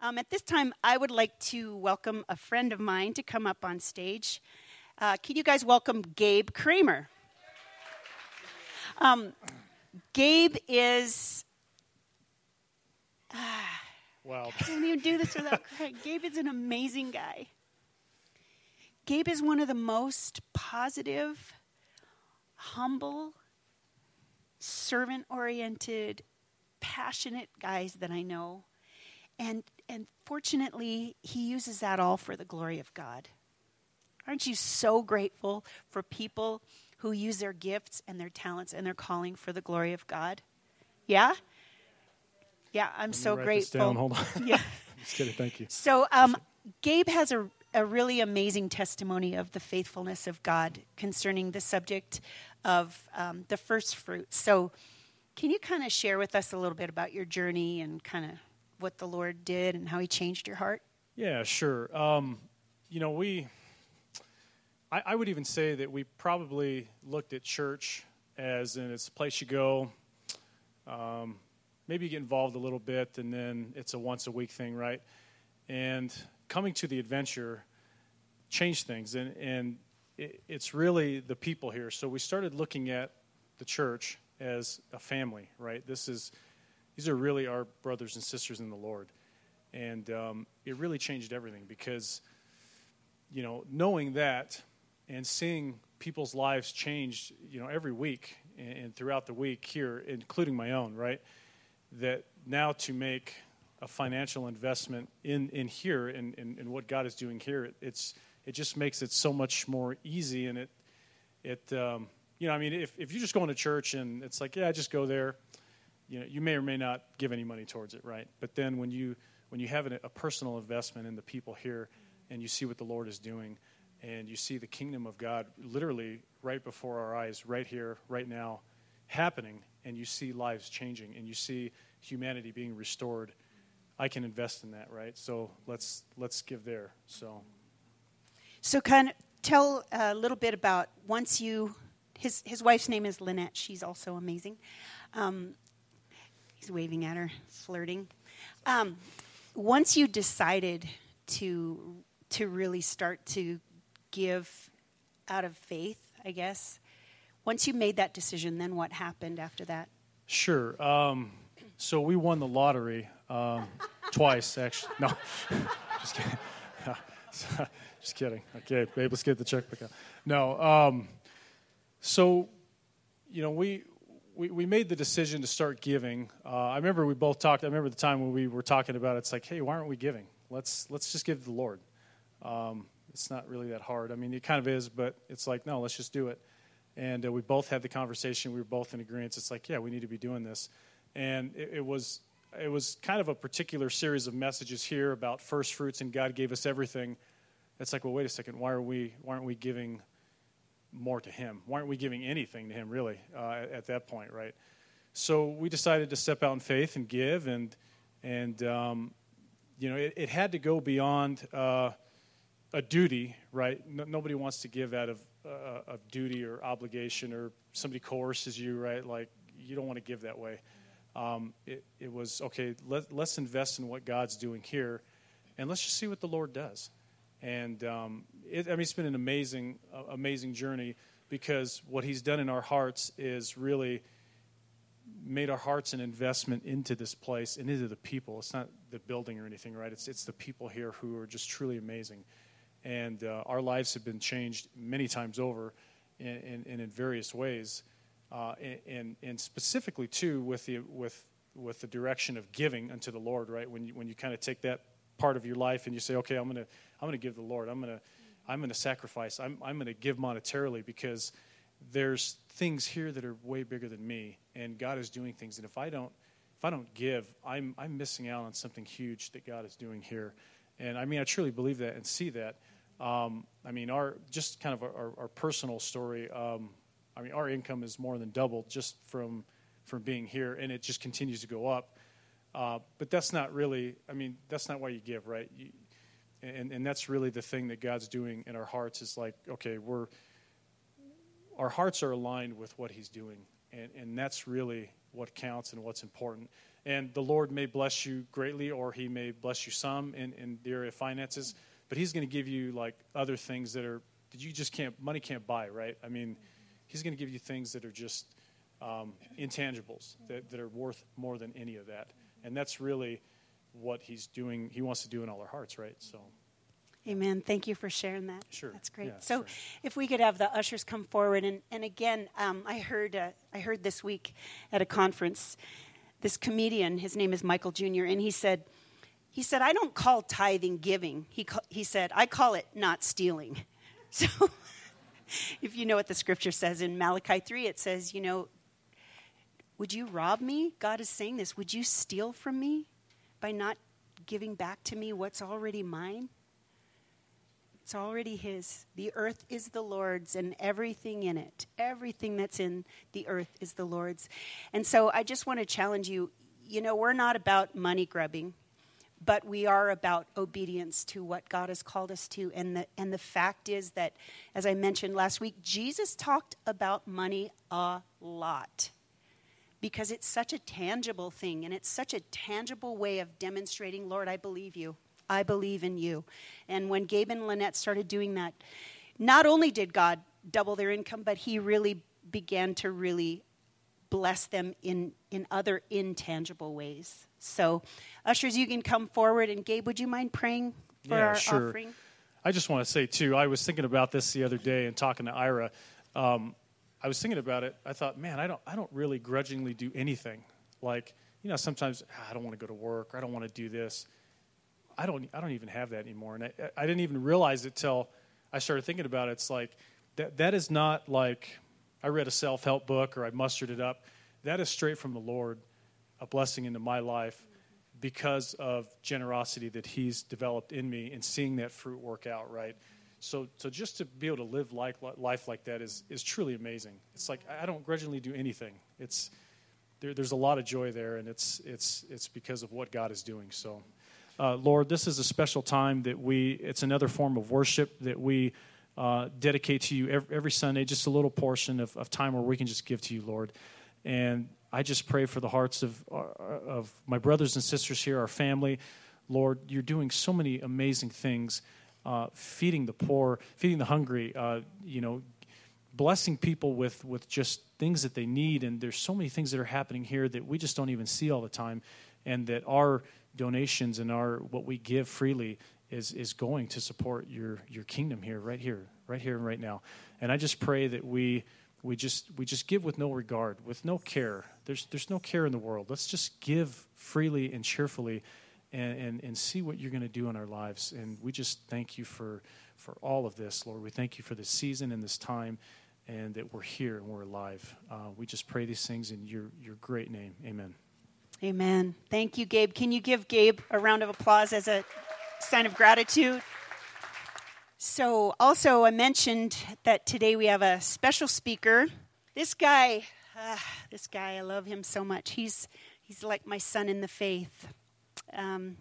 Um, at this time, I would like to welcome a friend of mine to come up on stage. Uh, can you guys welcome Gabe Kramer? Um, Gabe is. Ah, Wow. I can't even do this without crying. Gabe is an amazing guy. Gabe is one of the most positive, humble, servant oriented, passionate guys that I know. And, and fortunately, he uses that all for the glory of God. Aren't you so grateful for people who use their gifts and their talents and their calling for the glory of God? Yeah? Yeah, I'm so grateful. Down. Hold on. Yeah. Just kidding. Thank you. So, um, Gabe has a, a really amazing testimony of the faithfulness of God concerning the subject of um, the first fruits. So, can you kind of share with us a little bit about your journey and kind of what the Lord did and how He changed your heart? Yeah, sure. Um, you know, we, I, I would even say that we probably looked at church as in it's a place you go, um, maybe you get involved a little bit, and then it's a once a week thing, right? And coming to the adventure changed things, and, and it, it's really the people here. So we started looking at the church as a family, right? This is, these are really our brothers and sisters in the Lord. And um, it really changed everything because you know knowing that and seeing people's lives change you know every week and, and throughout the week here including my own right? That now to make a financial investment in in here and in, in, in, what god is doing here it, it's it just makes it so much more easy and it it um, you know i mean if, if you're just going to church and it's like yeah just go there you know you may or may not give any money towards it right but then when you when you have a, a personal investment in the people here and you see what the Lord is doing and you see the kingdom of God literally right before our eyes, right here, right now, happening, and you see lives changing and you see humanity being restored, I can invest in that, right? So let's let's give there. So So kind of tell a little bit about once you his his wife's name is Lynette. She's also amazing. Um, he's waving at her, flirting. Um, once you decided to to really start to give out of faith, I guess. Once you made that decision, then what happened after that? Sure. Um, so we won the lottery um, twice, actually. No, just kidding. just kidding. Okay, babe, let's get the checkbook out. No. Um, so, you know, we we, we made the decision to start giving. Uh, I remember we both talked. I remember the time when we were talking about it, it's like, hey, why aren't we giving? Let's let's just give to the Lord. Um, it's not really that hard. I mean, it kind of is, but it's like, no, let's just do it. And uh, we both had the conversation. We were both in agreement. It's like, yeah, we need to be doing this. And it, it was it was kind of a particular series of messages here about first fruits, and God gave us everything. It's like, well, wait a second. Why are we? Why aren't we giving? More to him? Why aren't we giving anything to him, really, uh, at, at, that point, right? So we decided to step out in faith and give, and and um, you know, it, it, had to go beyond uh, a duty, right? No, nobody wants to give out of uh, of duty or obligation, or somebody coerces you, right? Like you don't want to give that way. Um, it, it was okay. Let, let's invest in what God's doing here, and let's just see what the Lord does and um, it, I mean it's been an amazing, uh, amazing journey because what He's done in our hearts is really made our hearts an investment into this place and into the people. It's not the building or anything, right? It's it's the people here who are just truly amazing, and uh, our lives have been changed many times over, and in, in, in, various ways, uh, and, and specifically too with the with with the direction of giving unto the Lord, right? When you when you kind of take that part of your life and you say, okay, I'm going to I'm going to give the Lord. I'm going to I'm going to sacrifice. I'm I'm going to give monetarily because there's things here that are way bigger than me, and God is doing things. And if I don't if I don't give, I'm I'm missing out on something huge that God is doing here. And I mean, I truly believe that and see that. Um, I mean, our just kind of our, our personal story. Um, I mean, our income is more than doubled just from from being here, and it just continues to go up. Uh, but that's not really, I mean, that's not why you give, right? You, and, and that's really the thing that God's doing in our hearts is like, okay, we're, our hearts are aligned with what He's doing. And, and that's really what counts and what's important. And the Lord may bless you greatly, or He may bless you some in, in the area of finances, but He's going to give you like other things that are that you just can't money can't buy, right? I mean, He's going to give you things that are just um, intangibles that, that are worth more than any of that, and that's really what He's doing. He wants to do in all our hearts, right? So. Amen. Thank you for sharing that. Sure. That's great. Yeah, so, sure. if we could have the ushers come forward, and, and again, um, I heard uh, I heard this week at a conference, this comedian, his name is Michael Jr., and he said, he said, I don't call tithing giving. He ca- he said, I call it not stealing. So, if you know what the scripture says in Malachi three, it says, you know, would you rob me? God is saying this. Would you steal from me by not giving back to me what's already mine? It's already His. The earth is the Lord's and everything in it. Everything that's in the earth is the Lord's. And so I just want to challenge you you know, we're not about money grubbing, but we are about obedience to what God has called us to. And the, and the fact is that, as I mentioned last week, Jesus talked about money a lot because it's such a tangible thing and it's such a tangible way of demonstrating, Lord, I believe you. I believe in you. And when Gabe and Lynette started doing that, not only did God double their income, but He really began to really bless them in, in other intangible ways. So, ushers, you can come forward. And Gabe, would you mind praying for Yeah, our sure. offering? I just want to say too. I was thinking about this the other day and talking to Ira. Um, I was thinking about it. I thought, man, I don't, I don't really grudgingly do anything. Like, you know, sometimes "Ah, I don't want to go to work. Or I don't want to do this. I don't, I don't even have that anymore. And I, I didn't even realize it till I started thinking about it. It's like that, that is not like I read a self help book or I mustered it up. That is straight from the Lord, a blessing into my life because of generosity that He's developed in me and seeing that fruit work out, right? So, so just to be able to live like, life like that is, is truly amazing. It's like I don't grudgingly do anything. It's, there, there's a lot of joy there, and it's, it's, it's because of what God is doing. So, uh, Lord, this is a special time that we, it's another form of worship that we uh, dedicate to you every, every Sunday, just a little portion of, of time where we can just give to you, Lord. And I just pray for the hearts of, uh, of my brothers and sisters here, our family. Lord, you're doing so many amazing things, uh, feeding the poor, feeding the hungry, uh, you know, blessing people with, with just things that they need. And there's so many things that are happening here that we just don't even see all the time. And that our donations and our what we give freely is, is going to support your, your kingdom here, right here, right here and right now. And I just pray that we we just we just give with no regard, with no care. There's there's no care in the world. Let's just give freely and cheerfully and, and, and see what you're going to do in our lives. And we just thank you for for all of this, Lord. We thank you for this season and this time and that we're here and we're alive. Uh, we just pray these things in your your great name. Amen. Amen. Thank you, Gabe. Can you give Gabe a round of applause as a sign of gratitude? So, also, I mentioned that today we have a special speaker. This guy, ah, this guy, I love him so much. He's he's like my son in the faith. Um,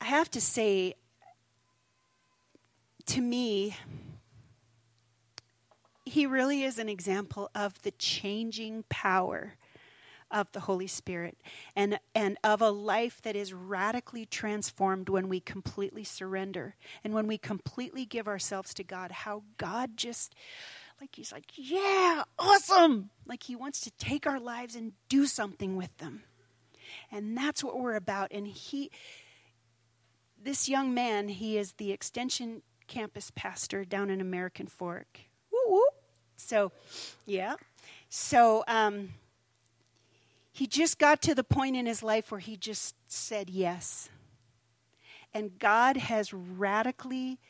I have to say, to me, he really is an example of the changing power of the Holy Spirit and, and of a life that is radically transformed when we completely surrender and when we completely give ourselves to God. How God just, like, He's like, yeah, awesome. Like, He wants to take our lives and do something with them. And that's what we're about. And He, this young man, he is the extension campus pastor down in American Fork. Woo woo. So, yeah. So, um, he just got to the point in his life where he just said yes. And God has radically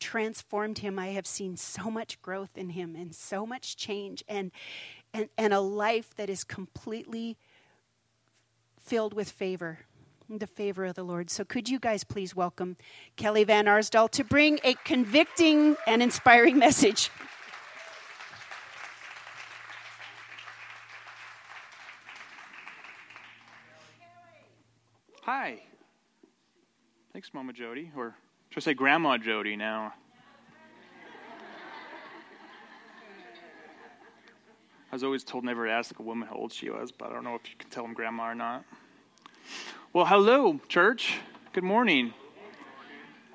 transformed him. I have seen so much growth in him and so much change and and, and a life that is completely filled with favor. The favor of the Lord. So, could you guys please welcome Kelly Van Arsdal to bring a convicting and inspiring message? Hi. Thanks, Mama Jody, or should I say Grandma Jody now? I was always told never to ask a woman how old she was, but I don't know if you can tell them grandma or not. Well, hello, church. Good morning.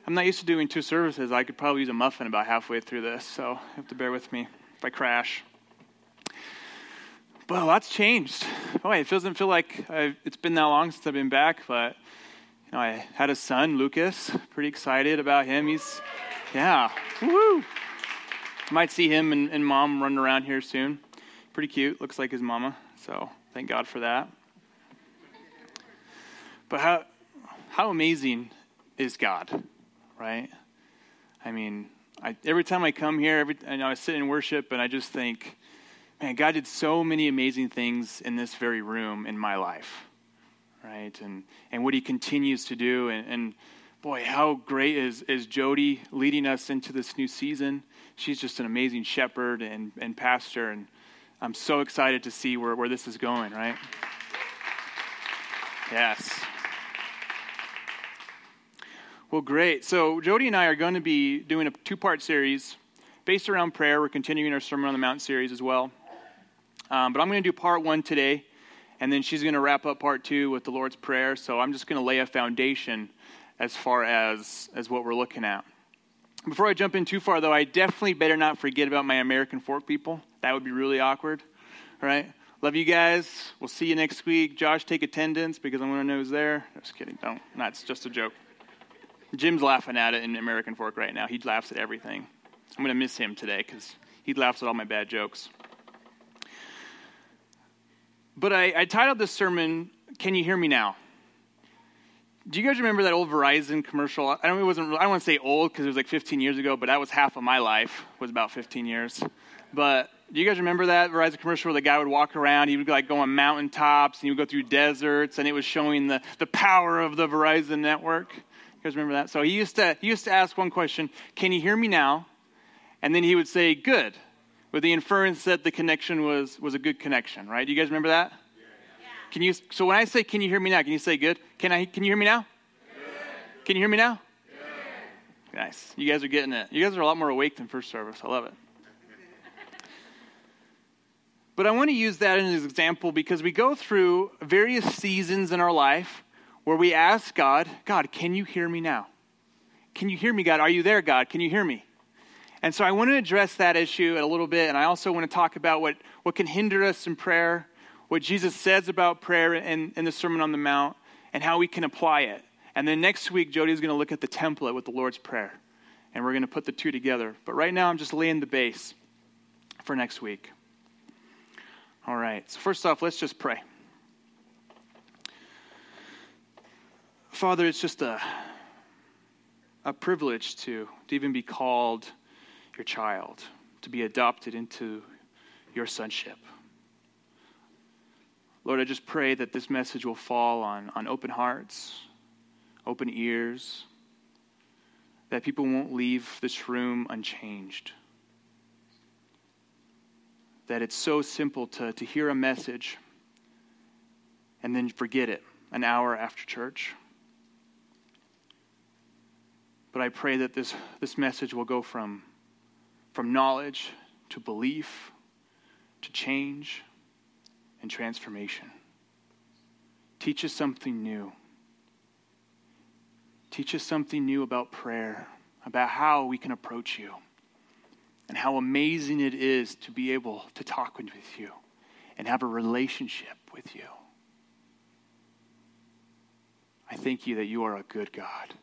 I'm not used to doing two services. I could probably use a muffin about halfway through this, so you have to bear with me if I crash. But a lot's changed. Boy, it doesn't feel like I've, it's been that long since I've been back, but you know, I had a son, Lucas. Pretty excited about him. He's, yeah, woo! Might see him and, and mom running around here soon. Pretty cute. Looks like his mama. So thank God for that. But how how amazing is God, right? I mean, I, every time I come here, every I I sit in worship and I just think, man, God did so many amazing things in this very room in my life, right? And and what He continues to do, and, and boy, how great is is Jody leading us into this new season? She's just an amazing shepherd and and pastor, and I'm so excited to see where where this is going, right? Yes. Well, great. So, Jody and I are going to be doing a two part series based around prayer. We're continuing our Sermon on the Mount series as well. Um, but I'm going to do part one today, and then she's going to wrap up part two with the Lord's Prayer. So, I'm just going to lay a foundation as far as, as what we're looking at. Before I jump in too far, though, I definitely better not forget about my American Fork people. That would be really awkward, right? Love you guys. We'll see you next week. Josh, take attendance because I'm going to know who's there. Just kidding. Don't. That's just a joke. Jim's laughing at it in American Fork right now. He laughs at everything. I'm going to miss him today because he laughs at all my bad jokes. But I, I, titled this sermon, Can You Hear Me Now? Do you guys remember that old Verizon commercial? I don't, it wasn't, I don't want to say old because it was like 15 years ago, but that was half of my life, was about 15 years. But do you guys remember that Verizon commercial where the guy would walk around, he would like go on mountaintops, and he would go through deserts, and it was showing the, the power of the Verizon network? You guys remember that? So he used to he used to ask one question, "Can you hear me now?" And then he would say, "Good," with the inference that the connection was was a good connection, right? Do you guys remember that? Yeah. Can you? So when I say, "Can you hear me now?" Can you say, "Good"? Can I? Can you hear me now? Good. Can you hear me now? Good. Nice. You guys are getting it. You guys are a lot more awake than first service. I love it. But I want to use that as an example because we go through various seasons in our life where we ask God, God, can you hear me now? Can you hear me, God? Are you there, God? Can you hear me? And so I want to address that issue a little bit, and I also want to talk about what, what can hinder us in prayer, what Jesus says about prayer in, in the Sermon on the Mount, and how we can apply it. And then next week, Jody is going to look at the template with the Lord's Prayer, and we're going to put the two together. But right now, I'm just laying the base for next week. All right, so first off, let's just pray. Father, it's just a, a privilege to, to even be called your child, to be adopted into your sonship. Lord, I just pray that this message will fall on, on open hearts, open ears, that people won't leave this room unchanged. That it's so simple to, to hear a message and then forget it an hour after church. But I pray that this, this message will go from, from knowledge to belief to change and transformation. Teach us something new. Teach us something new about prayer, about how we can approach you, and how amazing it is to be able to talk with you and have a relationship with you. I thank you that you are a good God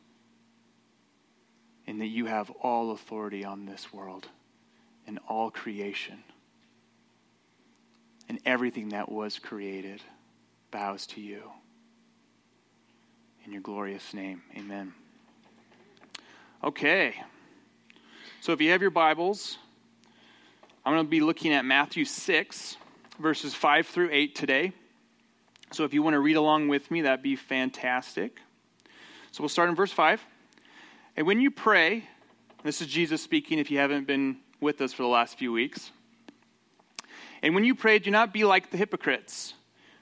and that you have all authority on this world and all creation. And everything that was created bows to you. In your glorious name, amen. Okay. So if you have your Bibles, I'm going to be looking at Matthew 6, verses 5 through 8 today. So if you want to read along with me, that'd be fantastic. So we'll start in verse 5. And when you pray, this is Jesus speaking if you haven't been with us for the last few weeks. And when you pray, do not be like the hypocrites,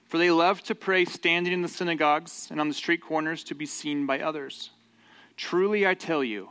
for they love to pray standing in the synagogues and on the street corners to be seen by others. Truly, I tell you,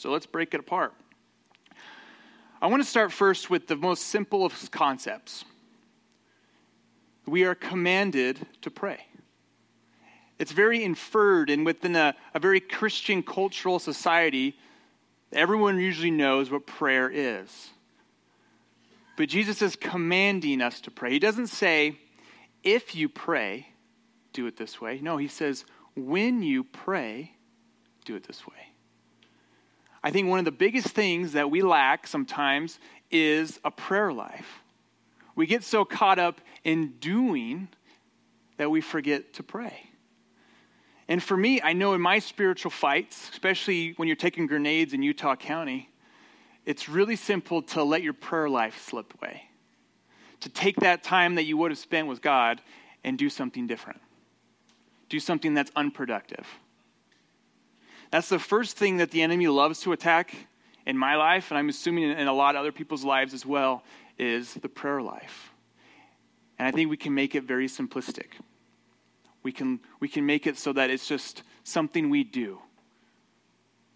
so let's break it apart. I want to start first with the most simple of concepts. We are commanded to pray. It's very inferred, and within a, a very Christian cultural society, everyone usually knows what prayer is. But Jesus is commanding us to pray. He doesn't say, if you pray, do it this way. No, he says, when you pray, do it this way. I think one of the biggest things that we lack sometimes is a prayer life. We get so caught up in doing that we forget to pray. And for me, I know in my spiritual fights, especially when you're taking grenades in Utah County, it's really simple to let your prayer life slip away. To take that time that you would have spent with God and do something different. Do something that's unproductive. That's the first thing that the enemy loves to attack in my life, and I'm assuming in a lot of other people's lives as well, is the prayer life. And I think we can make it very simplistic. We can, we can make it so that it's just something we do.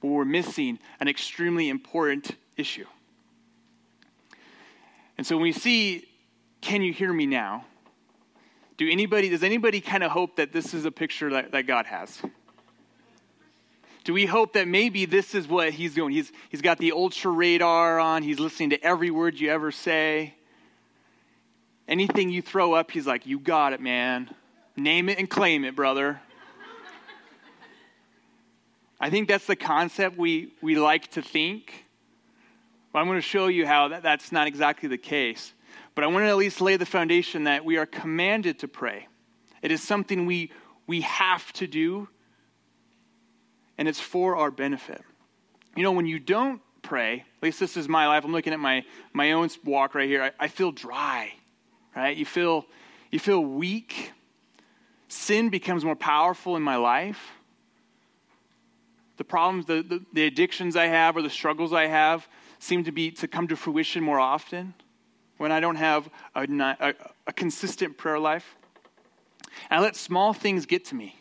But we're missing an extremely important issue. And so when we see, can you hear me now? Do anybody, does anybody kind of hope that this is a picture that, that God has? Do we hope that maybe this is what he's doing? He's, he's got the ultra radar on, he's listening to every word you ever say. Anything you throw up, he's like, You got it, man. Name it and claim it, brother. I think that's the concept we, we like to think. But I'm going to show you how that, that's not exactly the case. But I want to at least lay the foundation that we are commanded to pray. It is something we, we have to do and it's for our benefit. You know, when you don't pray, at least this is my life, I'm looking at my, my own walk right here, I, I feel dry, right? You feel, you feel weak. Sin becomes more powerful in my life. The problems, the, the, the addictions I have or the struggles I have seem to be to come to fruition more often when I don't have a, a, a consistent prayer life. And I let small things get to me.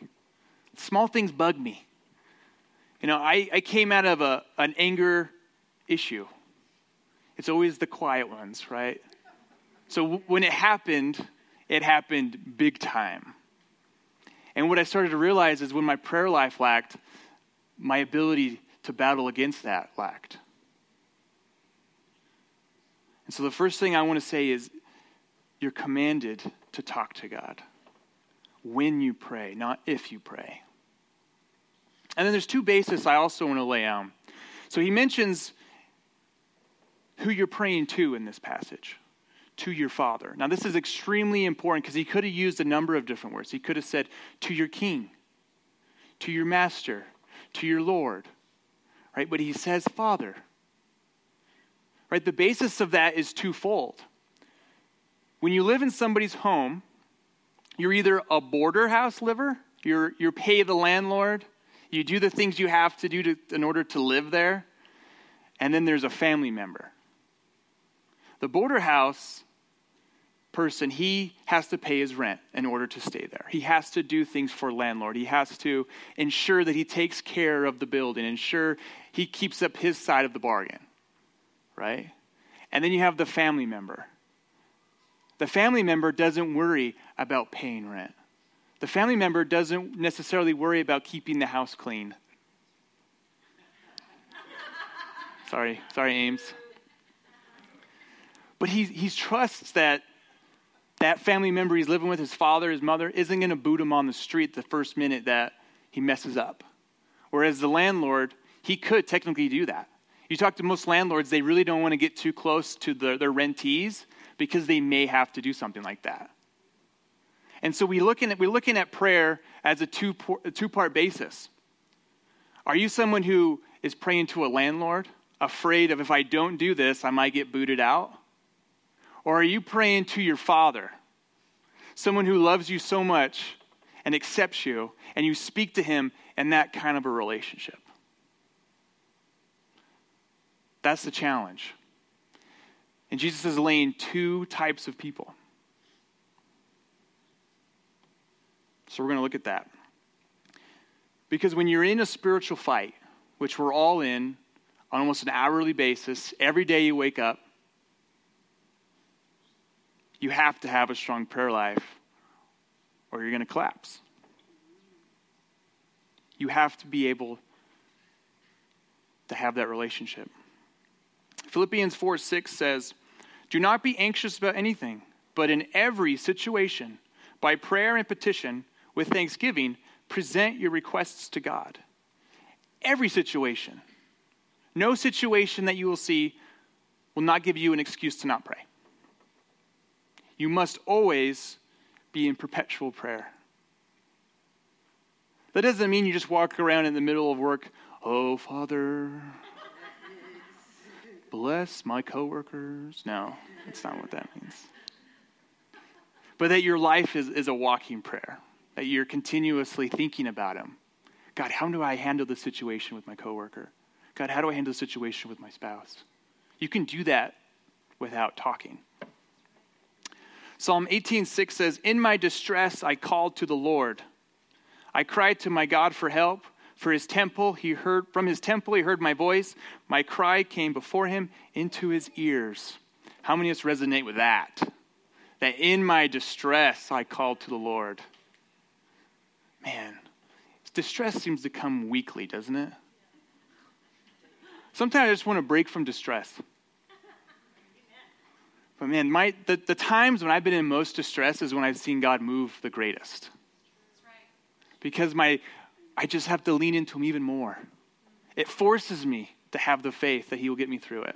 Small things bug me. You know, I, I came out of a, an anger issue. It's always the quiet ones, right? So w- when it happened, it happened big time. And what I started to realize is when my prayer life lacked, my ability to battle against that lacked. And so the first thing I want to say is you're commanded to talk to God when you pray, not if you pray. And then there's two bases I also want to lay out. So he mentions who you're praying to in this passage to your father. Now, this is extremely important because he could have used a number of different words. He could have said, to your king, to your master, to your Lord, right? But he says, Father, right? The basis of that is twofold. When you live in somebody's home, you're either a border house liver, you're, you're pay the landlord, you do the things you have to do to, in order to live there, and then there's a family member. The border house person, he has to pay his rent in order to stay there. He has to do things for landlord. He has to ensure that he takes care of the building, ensure he keeps up his side of the bargain. Right? And then you have the family member. The family member doesn't worry about paying rent the family member doesn't necessarily worry about keeping the house clean. sorry, sorry, Ames. But he, he trusts that that family member he's living with, his father, his mother, isn't going to boot him on the street the first minute that he messes up. Whereas the landlord, he could technically do that. You talk to most landlords, they really don't want to get too close to the, their rentees because they may have to do something like that. And so we looking at, we're looking at prayer as a two, a two part basis. Are you someone who is praying to a landlord, afraid of if I don't do this, I might get booted out? Or are you praying to your Father, someone who loves you so much and accepts you, and you speak to him in that kind of a relationship? That's the challenge. And Jesus is laying two types of people. So we're going to look at that. Because when you're in a spiritual fight, which we're all in on almost an hourly basis, every day you wake up, you have to have a strong prayer life or you're going to collapse. You have to be able to have that relationship. Philippians 4 6 says, Do not be anxious about anything, but in every situation, by prayer and petition, with thanksgiving, present your requests to God. Every situation. No situation that you will see will not give you an excuse to not pray. You must always be in perpetual prayer. That doesn't mean you just walk around in the middle of work, oh, Father, bless my coworkers. No, that's not what that means. But that your life is, is a walking prayer, that you're continuously thinking about Him. God, how do I handle the situation with my coworker? God, how do I handle the situation with my spouse? You can do that without talking. Psalm 18:6 says, "In my distress I called to the Lord. I cried to my God for help. For his temple, he heard from his temple he heard my voice. My cry came before him into his ears." How many of us resonate with that? That in my distress I called to the Lord. Man, distress seems to come weekly, doesn't it? Sometimes I just want to break from distress. But man, my, the, the times when I've been in most distress is when I've seen God move the greatest. Because my, I just have to lean into Him even more. It forces me to have the faith that He will get me through it.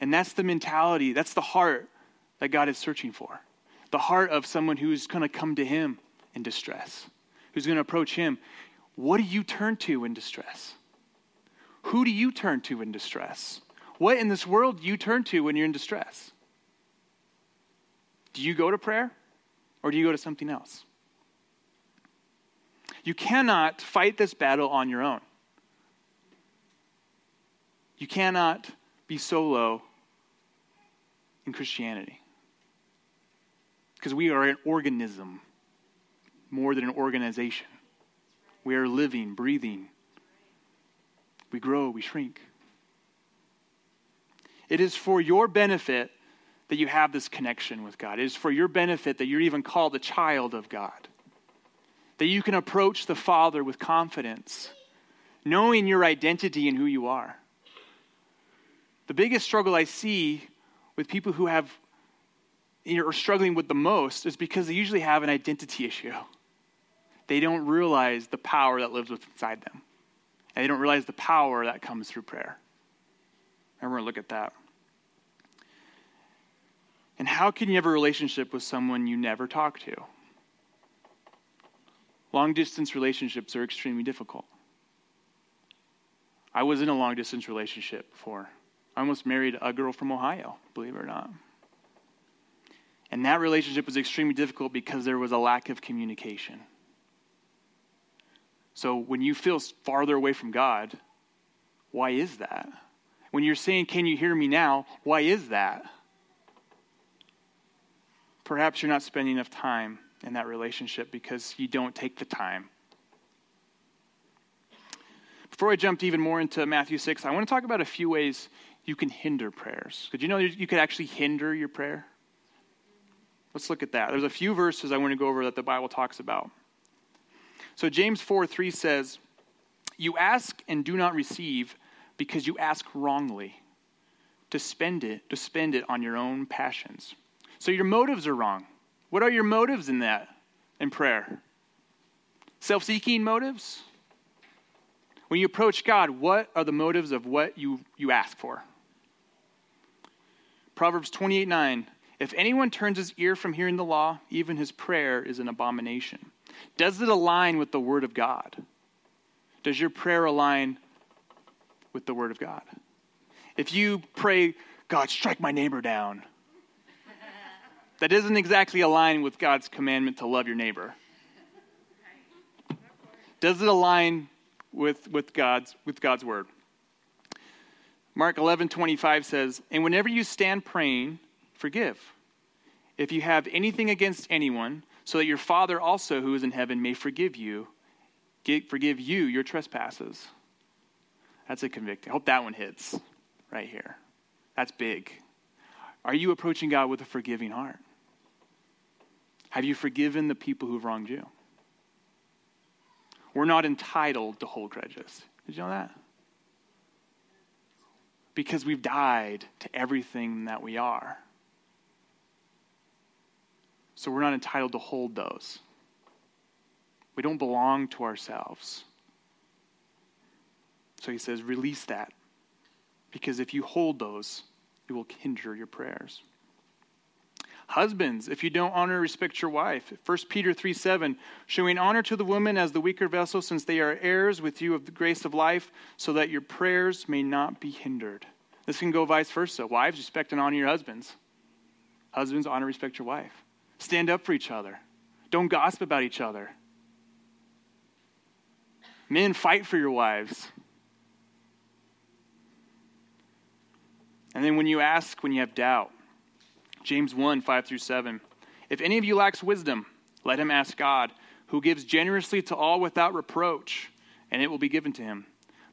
And that's the mentality, that's the heart that God is searching for. The heart of someone who's going to come to Him in distress, who's going to approach Him. What do you turn to in distress? Who do you turn to in distress? What in this world do you turn to when you're in distress? Do you go to prayer or do you go to something else? You cannot fight this battle on your own. You cannot be solo in Christianity. Because we are an organism more than an organization. We are living, breathing. We grow, we shrink. It is for your benefit that you have this connection with God. It is for your benefit that you're even called a child of God. That you can approach the Father with confidence, knowing your identity and who you are. The biggest struggle I see with people who have are struggling with the most is because they usually have an identity issue. They don't realize the power that lives inside them. And they don't realize the power that comes through prayer. And we're going to look at that. And how can you have a relationship with someone you never talk to? Long distance relationships are extremely difficult. I was in a long distance relationship before. I almost married a girl from Ohio, believe it or not. And that relationship was extremely difficult because there was a lack of communication. So when you feel farther away from God, why is that? When you're saying, Can you hear me now? Why is that? Perhaps you're not spending enough time in that relationship because you don't take the time. Before I jumped even more into Matthew 6, I want to talk about a few ways you can hinder prayers. Did you know you could actually hinder your prayer? Let's look at that. There's a few verses I want to go over that the Bible talks about. So James 4 3 says, You ask and do not receive because you ask wrongly to spend it, to spend it on your own passions. So your motives are wrong. What are your motives in that, in prayer? Self seeking motives? When you approach God, what are the motives of what you, you ask for? Proverbs 28 9. If anyone turns his ear from hearing the law, even his prayer is an abomination. Does it align with the Word of God? Does your prayer align with the Word of God? If you pray, God, strike my neighbor down. That doesn't exactly align with God's commandment to love your neighbor. Does it align with, with, God's, with God's word? Mark 11, 25 says, And whenever you stand praying, forgive. If you have anything against anyone, so that your Father also, who is in heaven, may forgive you, forgive you your trespasses. That's a convicting. I hope that one hits right here. That's big. Are you approaching God with a forgiving heart? Have you forgiven the people who've wronged you? We're not entitled to hold grudges. Did you know that? Because we've died to everything that we are. So we're not entitled to hold those. We don't belong to ourselves. So he says, release that. Because if you hold those, it will hinder your prayers. Husbands, if you don't honor or respect your wife, 1 Peter 3 7, showing honor to the woman as the weaker vessel, since they are heirs with you of the grace of life, so that your prayers may not be hindered. This can go vice versa. Wives, respect and honor your husbands. Husbands, honor and respect your wife. Stand up for each other. Don't gossip about each other. Men, fight for your wives. And then when you ask, when you have doubt, James 1 5 through 7. If any of you lacks wisdom, let him ask God, who gives generously to all without reproach, and it will be given to him.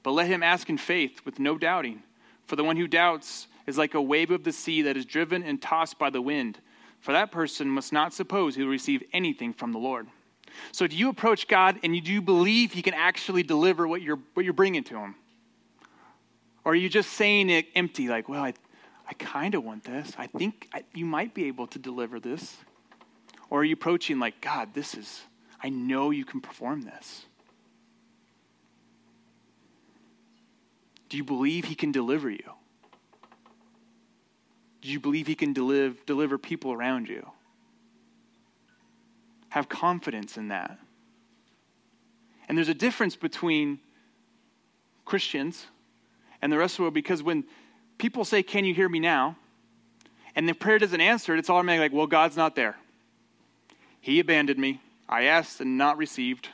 But let him ask in faith with no doubting. For the one who doubts is like a wave of the sea that is driven and tossed by the wind. For that person must not suppose he will receive anything from the Lord. So, do you approach God and you do believe He can actually deliver what you're, what you're bringing to Him? Or are you just saying it empty, like, well, I, I kind of want this. I think I, you might be able to deliver this. Or are you approaching like, God, this is, I know you can perform this? Do you believe He can deliver you? Do you believe He can deliver, deliver people around you? Have confidence in that. And there's a difference between Christians and the rest of the world because when people say, Can you hear me now? and the prayer doesn't answer it, it's automatically like, Well, God's not there. He abandoned me. I asked and not received.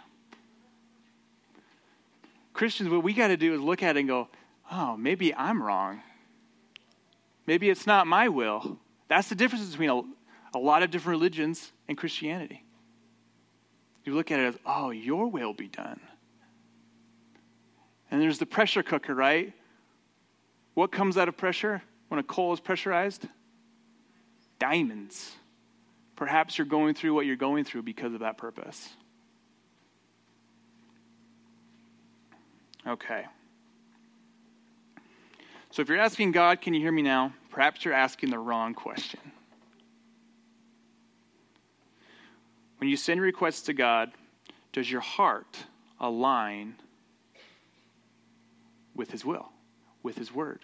Christians, what we got to do is look at it and go, Oh, maybe I'm wrong. Maybe it's not my will. That's the difference between a, a lot of different religions and Christianity. You look at it as, oh, your will be done. And there's the pressure cooker, right? What comes out of pressure when a coal is pressurized? Diamonds. Perhaps you're going through what you're going through because of that purpose. Okay. So if you're asking God, can you hear me now? Perhaps you're asking the wrong question. When you send requests to God, does your heart align with His will, with His word,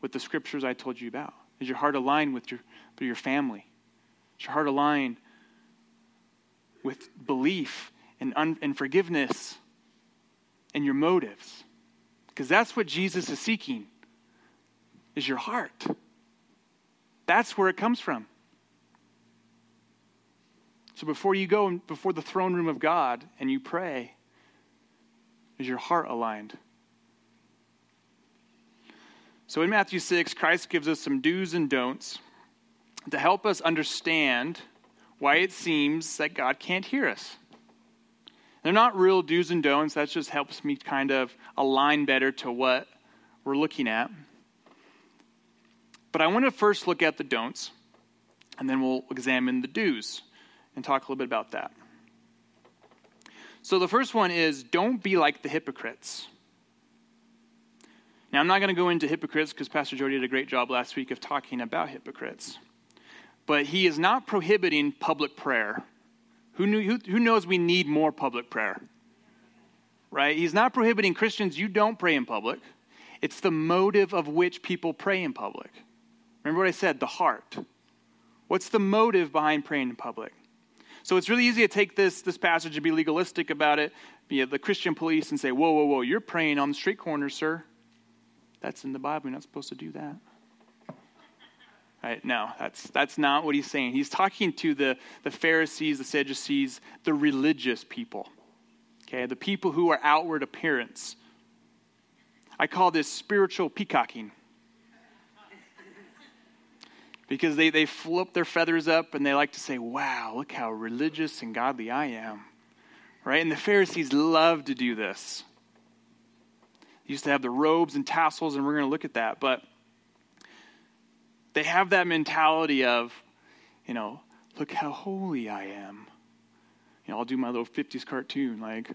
with the scriptures I told you about? Does your heart align with your, with your family? Does your heart align with belief and, un, and forgiveness and your motives? Because that's what Jesus is seeking, is your heart. That's where it comes from. So before you go before the throne room of God and you pray, is your heart aligned? So in Matthew 6, Christ gives us some do's and don'ts to help us understand why it seems that God can't hear us. They're not real do's and don'ts. That just helps me kind of align better to what we're looking at. But I want to first look at the don'ts, and then we'll examine the do's and talk a little bit about that. So the first one is don't be like the hypocrites. Now, I'm not going to go into hypocrites because Pastor Jody did a great job last week of talking about hypocrites. But he is not prohibiting public prayer. Who, knew, who, who knows we need more public prayer? Right? He's not prohibiting Christians, you don't pray in public. It's the motive of which people pray in public. Remember what I said the heart. What's the motive behind praying in public? So it's really easy to take this, this passage and be legalistic about it, be the Christian police, and say, whoa, whoa, whoa, you're praying on the street corner, sir. That's in the Bible. You're not supposed to do that. Right? No, that's, that's not what he's saying. He's talking to the, the Pharisees, the Sadducees, the religious people. Okay, the people who are outward appearance. I call this spiritual peacocking. Because they, they flip their feathers up and they like to say, wow, look how religious and godly I am. Right? And the Pharisees love to do this. They used to have the robes and tassels, and we're going to look at that. But they have that mentality of, you know, look how holy I am. You know, I'll do my little 50s cartoon, like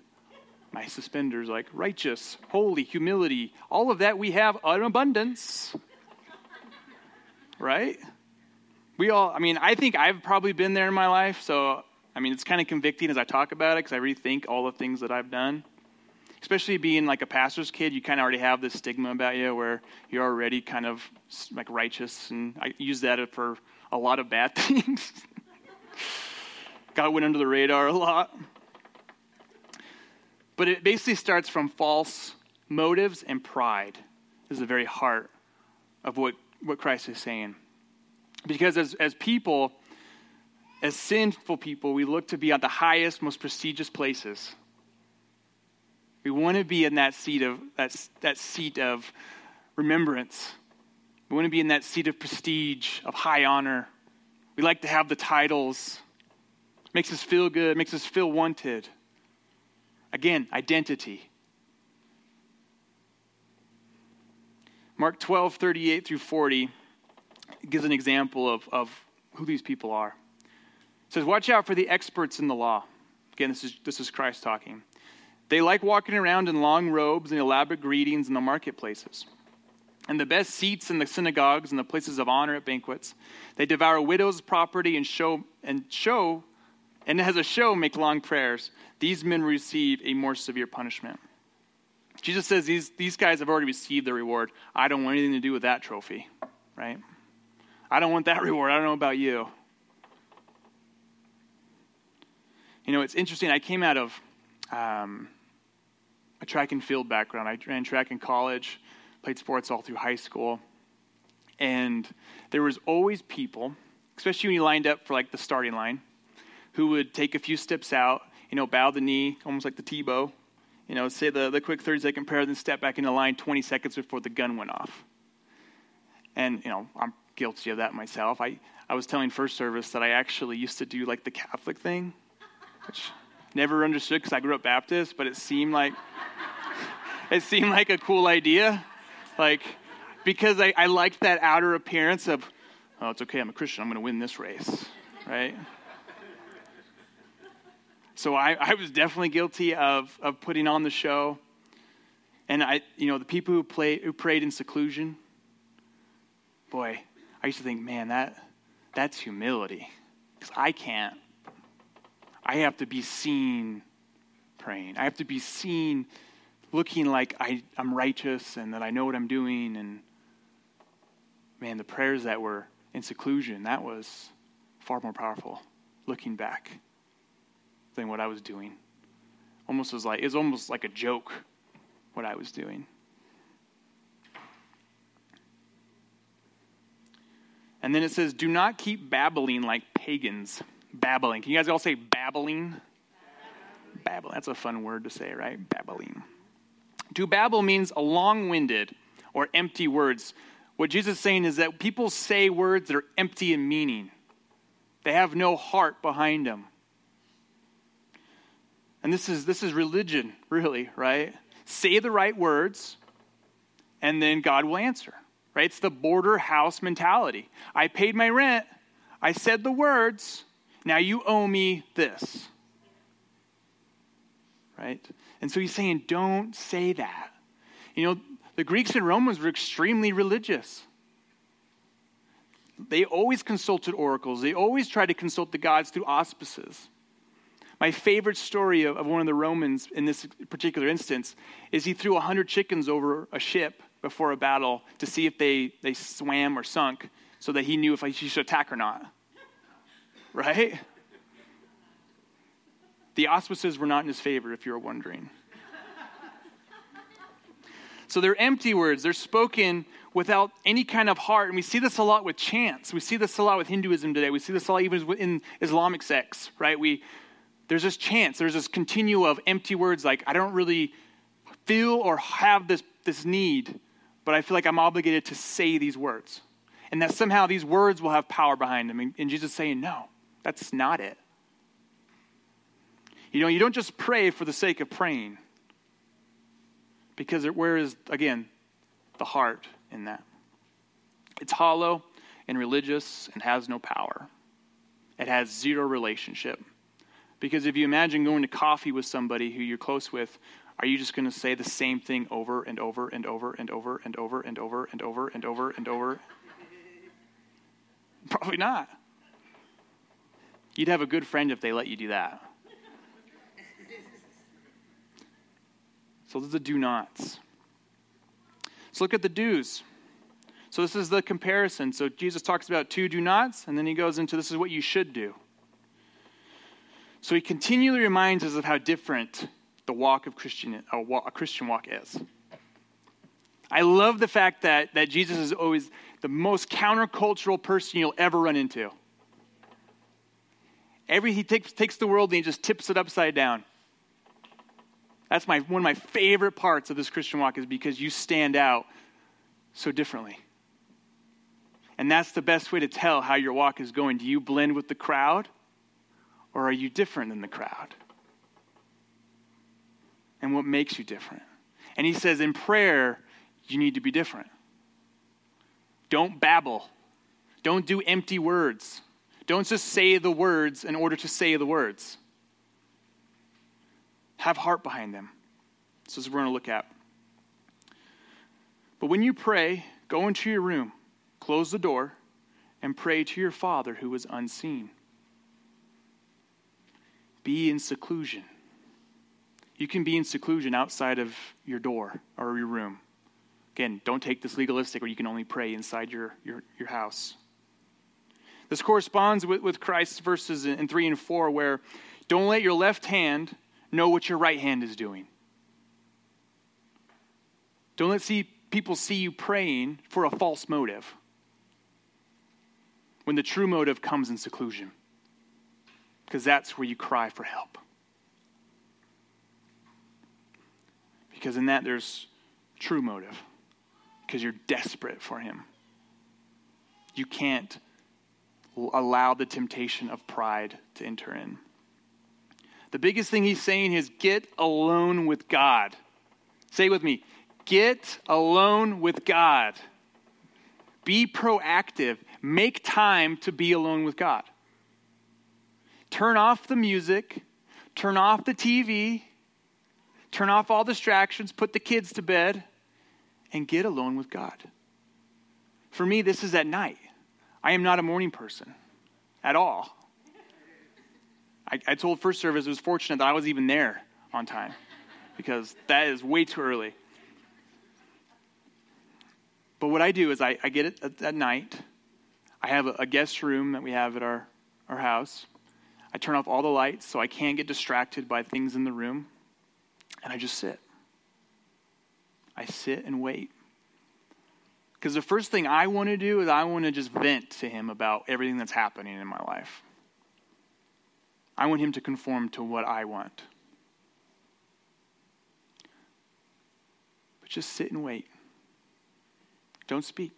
my suspenders, like righteous, holy, humility. All of that we have in abundance. Right? We all, I mean, I think I've probably been there in my life, so I mean, it's kind of convicting as I talk about it because I rethink all the things that I've done. Especially being like a pastor's kid, you kind of already have this stigma about you where you're already kind of like righteous, and I use that for a lot of bad things. God went under the radar a lot. But it basically starts from false motives and pride, This is the very heart of what, what Christ is saying. Because as, as people, as sinful people, we look to be at the highest, most prestigious places. We want to be in that seat of that, that seat of remembrance. We want to be in that seat of prestige, of high honor. We like to have the titles. Makes us feel good, makes us feel wanted. Again, identity. Mark 12, 38 through 40 gives an example of, of who these people are It says, Watch out for the experts in the law. Again, this is, this is Christ talking. They like walking around in long robes and elaborate greetings in the marketplaces. And the best seats in the synagogues and the places of honor at banquets. They devour widows' property and show and show and as a show make long prayers. These men receive a more severe punishment. Jesus says these, these guys have already received the reward. I don't want anything to do with that trophy, right? I don't want that reward. I don't know about you. You know, it's interesting. I came out of um, a track and field background. I ran track in college, played sports all through high school. And there was always people, especially when you lined up for like the starting line, who would take a few steps out, you know, bow the knee, almost like the Tebow, you know, say the, the quick 30 second prayer, then step back into line 20 seconds before the gun went off. And, you know, I'm guilty of that myself. I, I was telling first service that I actually used to do like the Catholic thing which never understood because I grew up Baptist, but it seemed like it seemed like a cool idea, like because I, I liked that outer appearance of, oh, it's okay, I'm a Christian, I'm going to win this race, right? So I, I was definitely guilty of, of putting on the show. And I, you know, the people who play who prayed in seclusion, boy, I used to think, man, that that's humility. Because I can't. I have to be seen praying. I have to be seen looking like I, I'm righteous and that I know what I'm doing. And man, the prayers that were in seclusion, that was far more powerful looking back than what I was doing. Almost was like it was almost like a joke what I was doing. And then it says, Do not keep babbling like pagans babbling. Can you guys all say babbling? Babbling. That's a fun word to say, right? Babbling. To babble means a long winded or empty words. What Jesus is saying is that people say words that are empty in meaning, they have no heart behind them. And this is, this is religion, really, right? Say the right words, and then God will answer, right? It's the border house mentality. I paid my rent, I said the words, now you owe me this. Right? And so he's saying, don't say that. You know, the Greeks and Romans were extremely religious. They always consulted oracles, they always tried to consult the gods through auspices. My favorite story of, of one of the Romans in this particular instance is he threw 100 chickens over a ship before a battle to see if they, they swam or sunk so that he knew if he should attack or not right? The auspices were not in his favor, if you're wondering. So they're empty words. They're spoken without any kind of heart. And we see this a lot with chants. We see this a lot with Hinduism today. We see this a lot even in Islamic sects, right? We, there's this chance, there's this continue of empty words like, I don't really feel or have this, this need, but I feel like I'm obligated to say these words. And that somehow these words will have power behind them. And, Jesus saying, no, that's not it. You know, you don't just pray for the sake of praying. Because where is, again, the heart in that? It's hollow and religious and has no power. It has zero relationship. Because if you imagine going to coffee with somebody who you're close with, are you just going to say the same thing over and over and over and over and over and over and over and over and over? Probably not. You'd have a good friend if they let you do that. So those are the do nots. Let's look at the do's. So this is the comparison. So Jesus talks about two do nots, and then he goes into this is what you should do. So he continually reminds us of how different the walk of Christian, a, a Christian walk is. I love the fact that, that Jesus is always the most countercultural person you'll ever run into. Every, he takes, takes the world and he just tips it upside down. That's my, one of my favorite parts of this Christian walk is because you stand out so differently. And that's the best way to tell how your walk is going. Do you blend with the crowd or are you different than the crowd? And what makes you different? And he says in prayer, you need to be different. Don't babble. Don't do empty words. Don't just say the words in order to say the words. Have heart behind them. This is what we're going to look at. But when you pray, go into your room, close the door, and pray to your Father who is unseen. Be in seclusion. You can be in seclusion outside of your door or your room. Again, don't take this legalistic where you can only pray inside your, your, your house. This corresponds with, with Christ's verses in 3 and 4, where don't let your left hand know what your right hand is doing. Don't let see, people see you praying for a false motive when the true motive comes in seclusion, because that's where you cry for help. Because in that, there's true motive, because you're desperate for Him. You can't allow the temptation of pride to enter in. The biggest thing he's saying is get alone with God. Say with me get alone with God. Be proactive. Make time to be alone with God. Turn off the music, turn off the TV, turn off all distractions, put the kids to bed, and get alone with God. For me, this is at night. I am not a morning person at all. I, I told first service it was fortunate that I was even there on time because that is way too early. But what I do is I, I get it at, at, night. I have a, a guest room that we have at our, our house. I turn off all the lights so I can't get distracted by things in the room. And I just sit. I sit and wait. Because the first thing I want to do is I want to just vent to him about everything that's happening in my life. I want him to conform to what I want. But just sit and wait. Don't speak.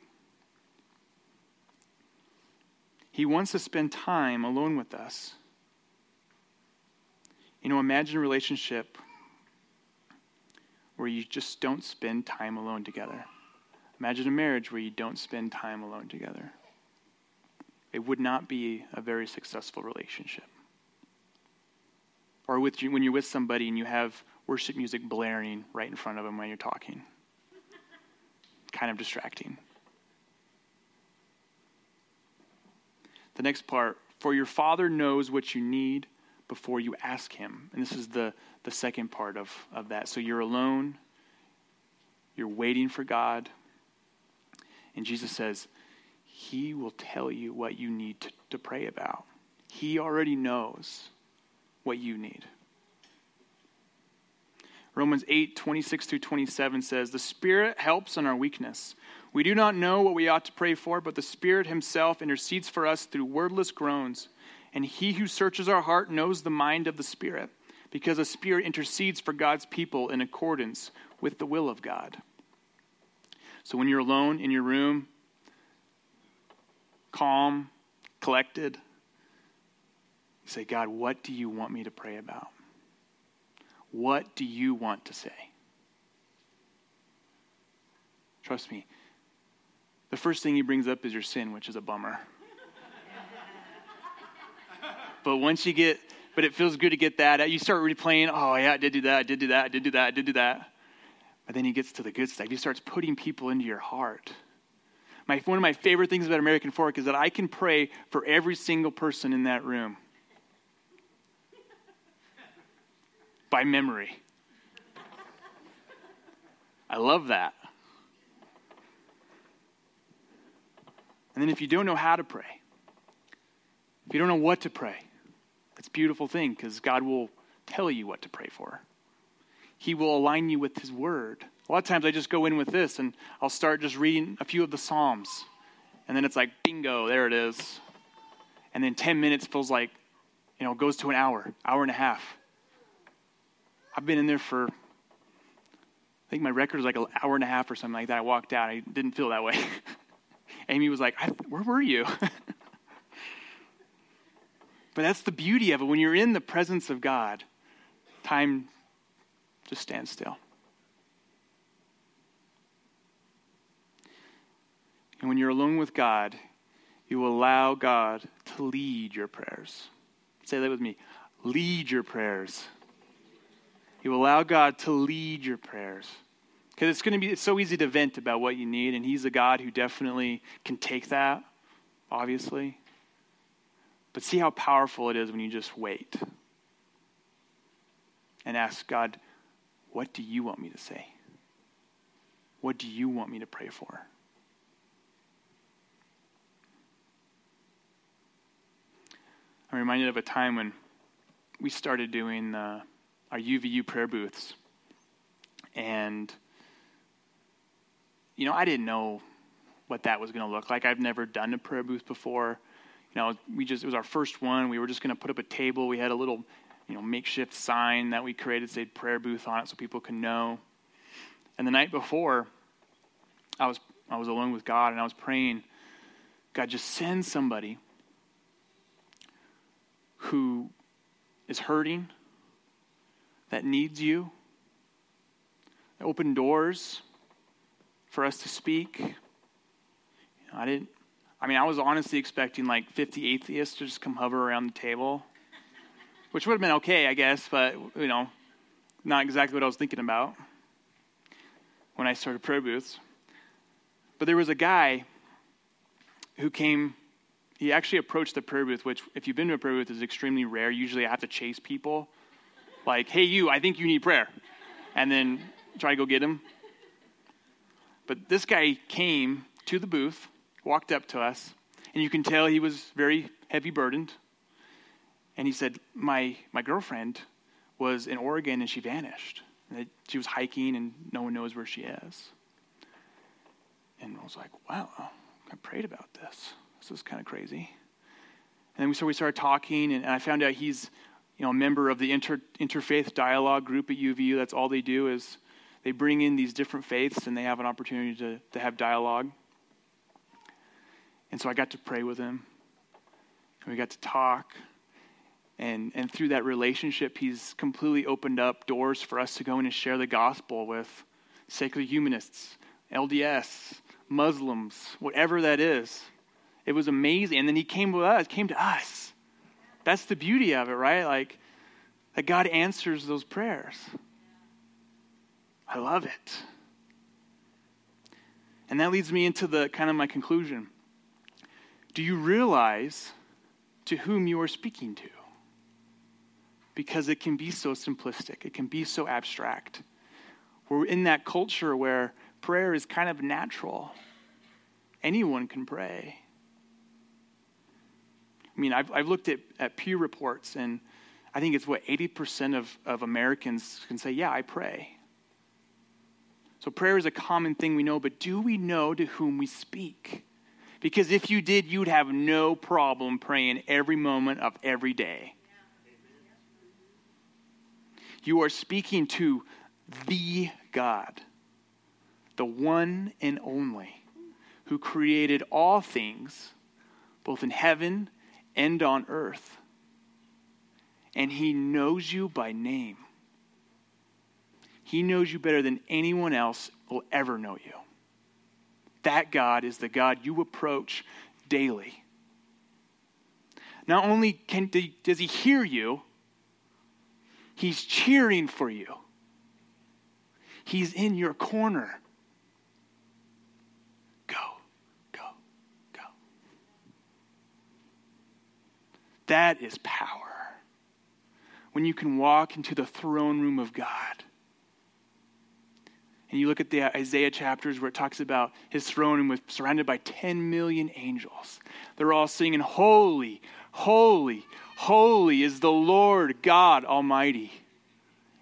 He wants to spend time alone with us. You know, imagine a relationship where you just don't spend time alone together. Imagine a marriage where you don't spend time alone together. It would not be a very successful relationship or with you, when you're with somebody and you have worship music blaring right in front of them when you're talking. Kind of distracting. The next part for your father knows what you need before you ask him. And this is the, the second part of, of that. So you're alone, you're waiting for God. And Jesus says, He will tell you what you need to, to pray about. He already knows what you need. Romans 8, 26 through 27 says, The Spirit helps in our weakness. We do not know what we ought to pray for, but the Spirit Himself intercedes for us through wordless groans. And He who searches our heart knows the mind of the Spirit, because the Spirit intercedes for God's people in accordance with the will of God. So when you're alone in your room, calm, collected, you say, God, what do you want me to pray about? What do you want to say? Trust me, the first thing he brings up is your sin, which is a bummer. but once you get, but it feels good to get that. You start replaying, oh, yeah, I did do that, I did do that, I did do that, I did do that. But then he gets to the good stuff. He starts putting people into your heart. My, one of my favorite things about American Fork is that I can pray for every single person in that room. by memory. I love that. And then if you don't know how to pray, if you don't know what to pray, beautiful thing because God will tell you what to pray for. He will align you with His Word. A lot of times I just go in with this and I'll start just reading a few of the Psalms. And then it's like, bingo, there it is. And then 10 minutes feels like, you know, goes to an hour, hour and a half. I've been in there for, I think my record was like an hour and a half or something like that. I walked out. I didn't feel that way. Amy was like, Where were you? but that's the beauty of it. When you're in the presence of God, time just stands still. And when you're alone with God, you allow God to lead your prayers. Say that with me lead your prayers. You allow God to lead your prayers. Because it's going to be it's so easy to vent about what you need, and He's a God who definitely can take that, obviously. But see how powerful it is when you just wait and ask God, What do you want me to say? What do you want me to pray for? I'm reminded of a time when we started doing. Uh, our UVU prayer booths. And, you know, I didn't know what that was going to look like. I've never done a prayer booth before. You know, we just, it was our first one. We were just going to put up a table. We had a little, you know, makeshift sign that we created, said prayer booth on it so people can know. And the night before, I was, I was alone with God and I was praying, God, just send somebody who is hurting, that needs you. that Open doors for us to speak. You know, I didn't. I mean, I was honestly expecting like 50 atheists to just come hover around the table, which would have been okay, I guess, but you know, not exactly what I was thinking about when I started prayer booths. But there was a guy who came. He actually approached the prayer booth, which, if you've been to a prayer booth, is extremely rare. Usually, I have to chase people like, hey, you, I think you need prayer. And then try to go get him. But this guy came to the booth, walked up to us, and you can tell he was very heavy burdened. And he said, My, my girlfriend was in Oregon and she vanished. And she was hiking and no one knows where she is. And I was like, Wow, I prayed about this. This is kind of crazy. And then we, so we started talking, and, and I found out he's you know, a member of the inter, interfaith dialogue group at UVU. That's all they do is they bring in these different faiths and they have an opportunity to, to have dialogue. And so I got to pray with him. And we got to talk. And, and through that relationship, he's completely opened up doors for us to go in and share the gospel with secular humanists, LDS, Muslims, whatever that is. It was amazing. And then he came with us, came to us that's the beauty of it, right? Like, that God answers those prayers. I love it. And that leads me into the kind of my conclusion. Do you realize to whom you are speaking to? Because it can be so simplistic, it can be so abstract. We're in that culture where prayer is kind of natural. Anyone can pray. I mean, I've, I've looked at, at Pew reports, and I think it's what 80% of, of Americans can say, Yeah, I pray. So prayer is a common thing we know, but do we know to whom we speak? Because if you did, you'd have no problem praying every moment of every day. You are speaking to the God, the one and only, who created all things, both in heaven and on earth. And he knows you by name. He knows you better than anyone else will ever know you. That God is the God you approach daily. Not only can, does he hear you, he's cheering for you. He's in your corner. Go, go, go. That is power. When you can walk into the throne room of God and you look at the Isaiah chapters where it talks about his throne and was surrounded by 10 million angels. They're all singing, Holy, holy, holy is the Lord God Almighty.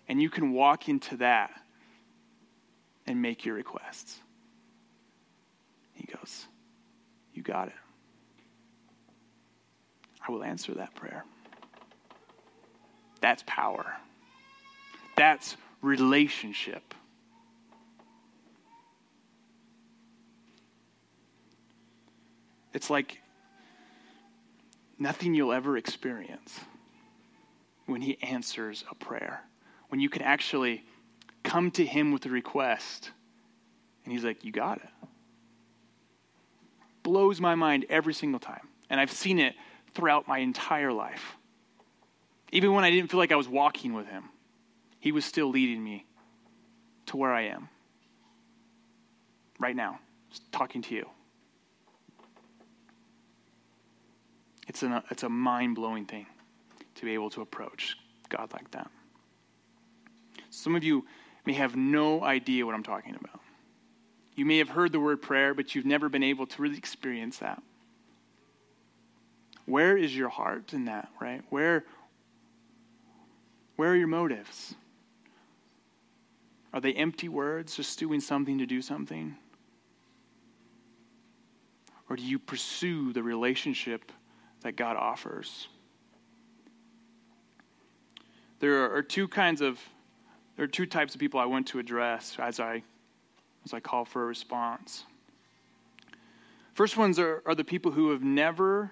And you can walk into that and make your requests. He goes, You got it. I will answer that prayer. That's power. That's relationship. It's like nothing you'll ever experience when He answers a prayer. When you can actually come to Him with a request and He's like, You got it. Blows my mind every single time. And I've seen it throughout my entire life. Even when I didn't feel like I was walking with Him, He was still leading me to where I am. Right now, talking to you. It's, an, it's a mind blowing thing to be able to approach God like that. Some of you may have no idea what I'm talking about. You may have heard the word prayer, but you've never been able to really experience that. Where is your heart in that, right? Where, where are your motives? Are they empty words, just doing something to do something? Or do you pursue the relationship that God offers. There are two kinds of there are two types of people I want to address as I as I call for a response. First ones are, are the people who have never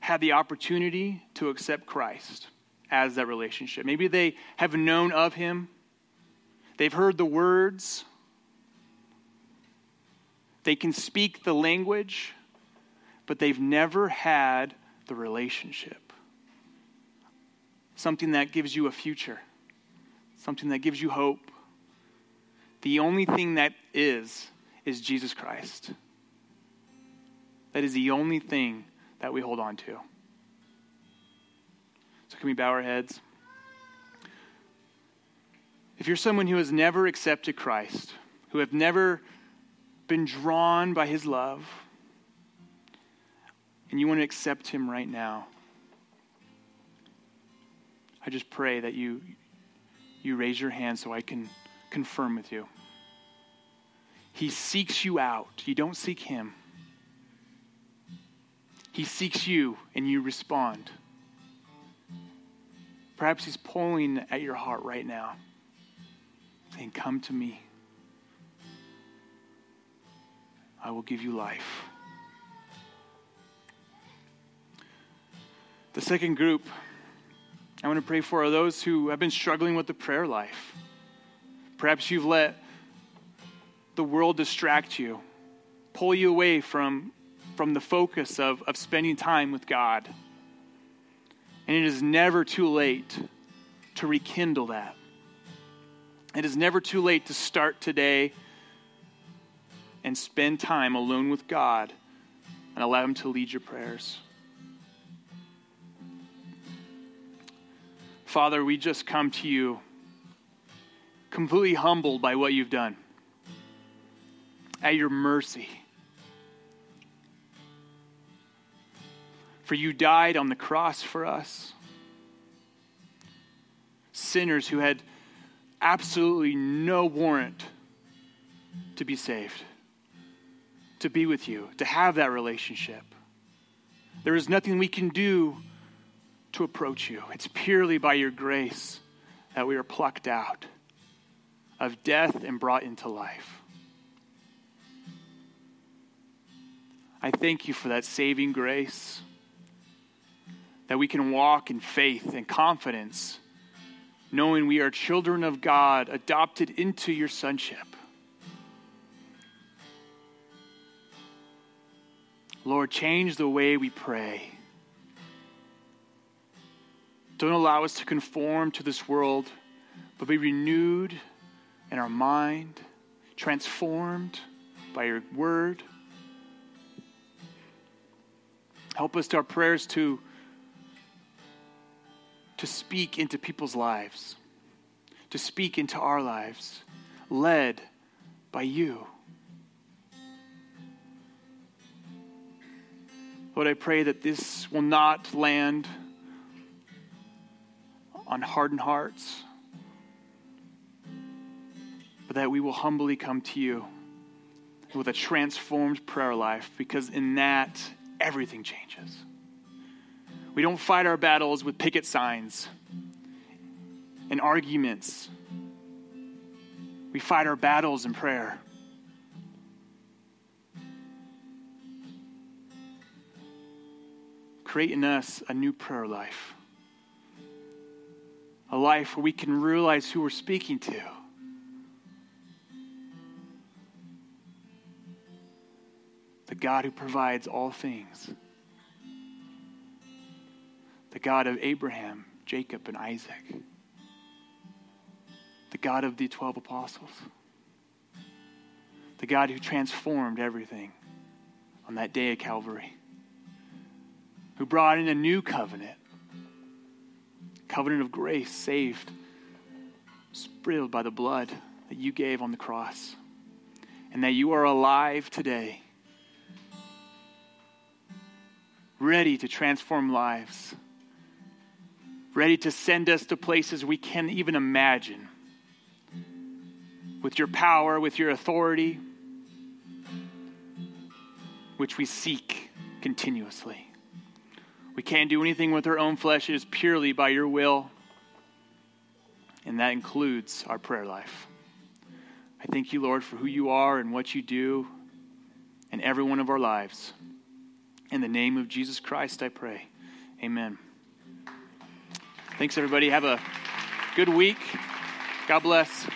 had the opportunity to accept Christ as that relationship. Maybe they have known of him, they've heard the words, they can speak the language, but they've never had the relationship. Something that gives you a future, something that gives you hope. The only thing that is, is Jesus Christ. That is the only thing that we hold on to. So, can we bow our heads? If you're someone who has never accepted Christ, who have never been drawn by his love, and you want to accept him right now, I just pray that you you raise your hand so I can confirm with you. He seeks you out. You don't seek him. He seeks you and you respond. Perhaps he's pulling at your heart right now, saying, Come to me. I will give you life. The second group I want to pray for are those who have been struggling with the prayer life. Perhaps you've let the world distract you, pull you away from, from the focus of, of spending time with God. And it is never too late to rekindle that. It is never too late to start today and spend time alone with God and allow Him to lead your prayers. Father, we just come to you completely humbled by what you've done, at your mercy. For you died on the cross for us. sinners who had absolutely no warrant to be saved, to be with you, to have that relationship. There is nothing we can do to approach you. It's purely by your grace that we are plucked out of death and brought into life. I thank you for that saving grace, that we can walk in faith and confidence, knowing we are children of God, adopted into your sonship. Lord, change the way we pray. Don't allow us to conform to this world, but be renewed in our mind, transformed by your word. Help us to our prayers to, to speak into people's lives, to speak into our lives, led by you. Lord, I pray that this will not land on hardened hearts, but that we will humbly come to you with a transformed prayer life because in that, everything changes. We don't fight our battles with picket signs and arguments. We fight our battles in prayer. Create in us a new prayer life, a life where we can realize who we're speaking to. The God who provides all things. The God of Abraham, Jacob, and Isaac. The God of the 12 apostles. The God who transformed everything on that day of Calvary. Who brought in a new covenant. Covenant of grace, saved, sprinkled by the blood that you gave on the cross. And that you are alive today ready to transform lives, ready to send us to places we can't even imagine. With your power, with your authority, which we seek continuously. We can't do anything with our own flesh, it is purely by your will, and that includes our prayer life. I thank you, Lord, for who you are and what you do in every one of our lives. In the name of Jesus Christ, I pray. Amen. Thanks, everybody. Have a good week. God bless.